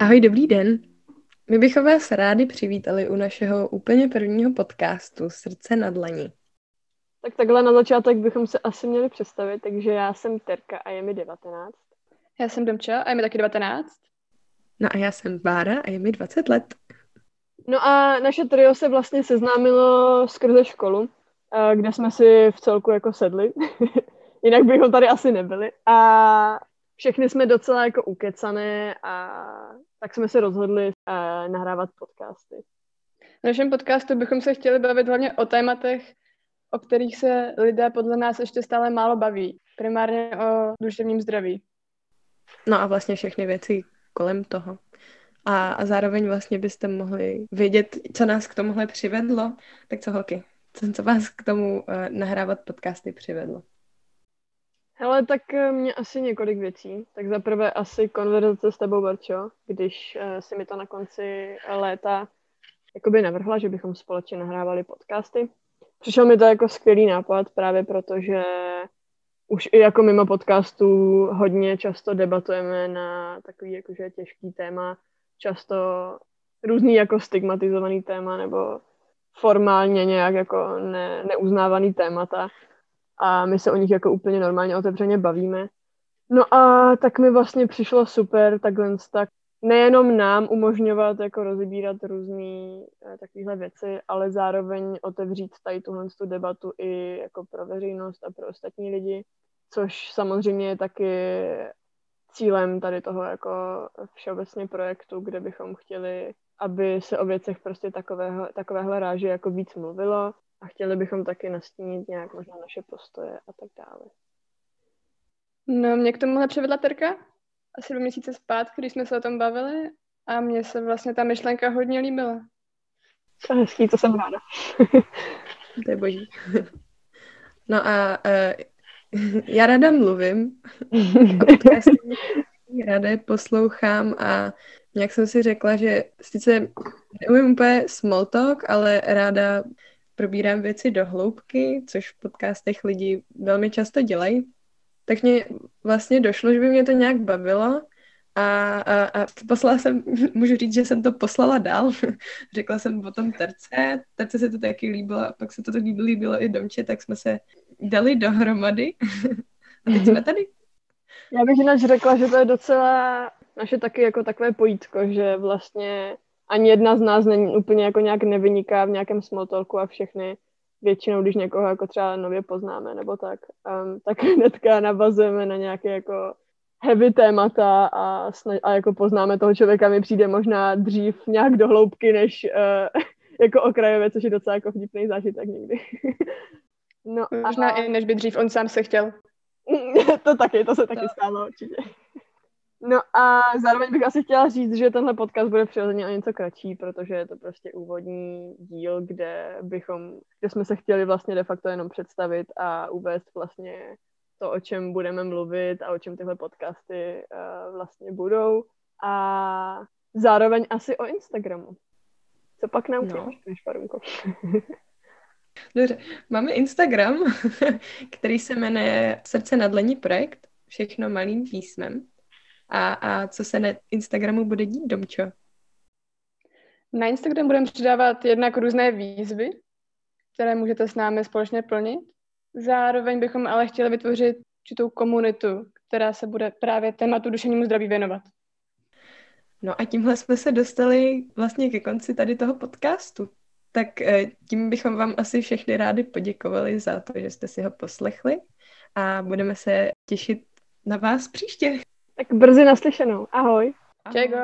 Ahoj, dobrý den. My bychom vás rádi přivítali u našeho úplně prvního podcastu Srdce na dlaní. Tak takhle na začátek bychom se asi měli představit, takže já jsem Terka a je mi 19. Já jsem Domča a je mi taky 19. No a já jsem Bára a je mi 20 let. No a naše trio se vlastně seznámilo skrze školu, eh, kde jsme si v celku jako sedli. Jinak bychom tady asi nebyli. A všechny jsme docela jako ukecané a tak jsme se rozhodli uh, nahrávat podcasty. V našem podcastu bychom se chtěli bavit hlavně o tématech, o kterých se lidé podle nás ještě stále málo baví. Primárně o duševním zdraví. No a vlastně všechny věci kolem toho. A, a zároveň vlastně byste mohli vědět, co nás k tomuhle přivedlo. Tak co holky, co, co vás k tomu uh, nahrávat podcasty přivedlo? Hele, tak eh, mě asi několik věcí. Tak zaprvé asi konverzace s tebou, Barčo, když uh, si mi to na konci léta jakoby navrhla, že bychom společně nahrávali podcasty. Přišel mi to jako skvělý nápad, právě protože už i jako mimo podcastu hodně často debatujeme na takový jakože těžký téma, často různý jako stigmatizovaný téma nebo formálně nějak jako ne, neuznávaný témata a my se o nich jako úplně normálně otevřeně bavíme. No a tak mi vlastně přišlo super takhle tak nejenom nám umožňovat jako rozebírat různé eh, takovéhle věci, ale zároveň otevřít tady tuhle tu debatu i jako pro veřejnost a pro ostatní lidi, což samozřejmě je taky cílem tady toho jako všeobecně projektu, kde bychom chtěli, aby se o věcech prostě takového, takovéhle ráže jako víc mluvilo a chtěli bychom taky nastínit nějak možná naše postoje a tak dále. No, mě k tomuhle přivedla Terka asi dva měsíce zpátky, když jsme se o tom bavili a mně se vlastně ta myšlenka hodně líbila. To je hezký, to jsem ráda. to je boží. No a uh, já ráda mluvím, ráda je poslouchám a nějak jsem si řekla, že sice neumím úplně small talk, ale ráda probírám věci do hloubky, což v podcastech lidi velmi často dělají, tak mě vlastně došlo, že by mě to nějak bavilo a, a, a poslala jsem, můžu říct, že jsem to poslala dál. Řekla jsem o tom terce, terce se to taky líbilo a pak se to taky líbilo i Domče, tak jsme se dali dohromady a teď jsme tady. Já bych jinak řekla, že to je docela naše taky jako takové pojítko, že vlastně ani jedna z nás není úplně jako nějak nevyniká v nějakém smalltalku a všechny většinou, když někoho jako třeba nově poznáme nebo tak, um, tak hnedka navazujeme na nějaké jako heavy témata a, a jako poznáme toho člověka, mi přijde možná dřív nějak do hloubky, než uh, jako okrajově, což je docela jako vtipný zážitek někdy. No možná a... i než by dřív on sám se chtěl. to taky, to se taky to... stalo určitě. No a zároveň bych asi chtěla říct, že tenhle podcast bude přirozeně o něco kratší, protože je to prostě úvodní díl, kde bychom, kde jsme se chtěli vlastně de facto jenom představit a uvést vlastně to, o čem budeme mluvit a o čem tyhle podcasty uh, vlastně budou. A zároveň asi o Instagramu. Co pak nám no. než Farunko? Dobře, máme Instagram, který se jmenuje Srdce na dlení projekt, všechno malým písmem. A, a co se na Instagramu bude dít, Domčo? Na Instagram budeme přidávat jednak různé výzvy, které můžete s námi společně plnit. Zároveň bychom ale chtěli vytvořit určitou komunitu, která se bude právě tématu duševnímu zdraví věnovat. No a tímhle jsme se dostali vlastně ke konci tady toho podcastu. Tak eh, tím bychom vám asi všechny rádi poděkovali za to, že jste si ho poslechli a budeme se těšit na vás příště. Tak brzy naslyšenou. Ahoj. Ahoj. Čego.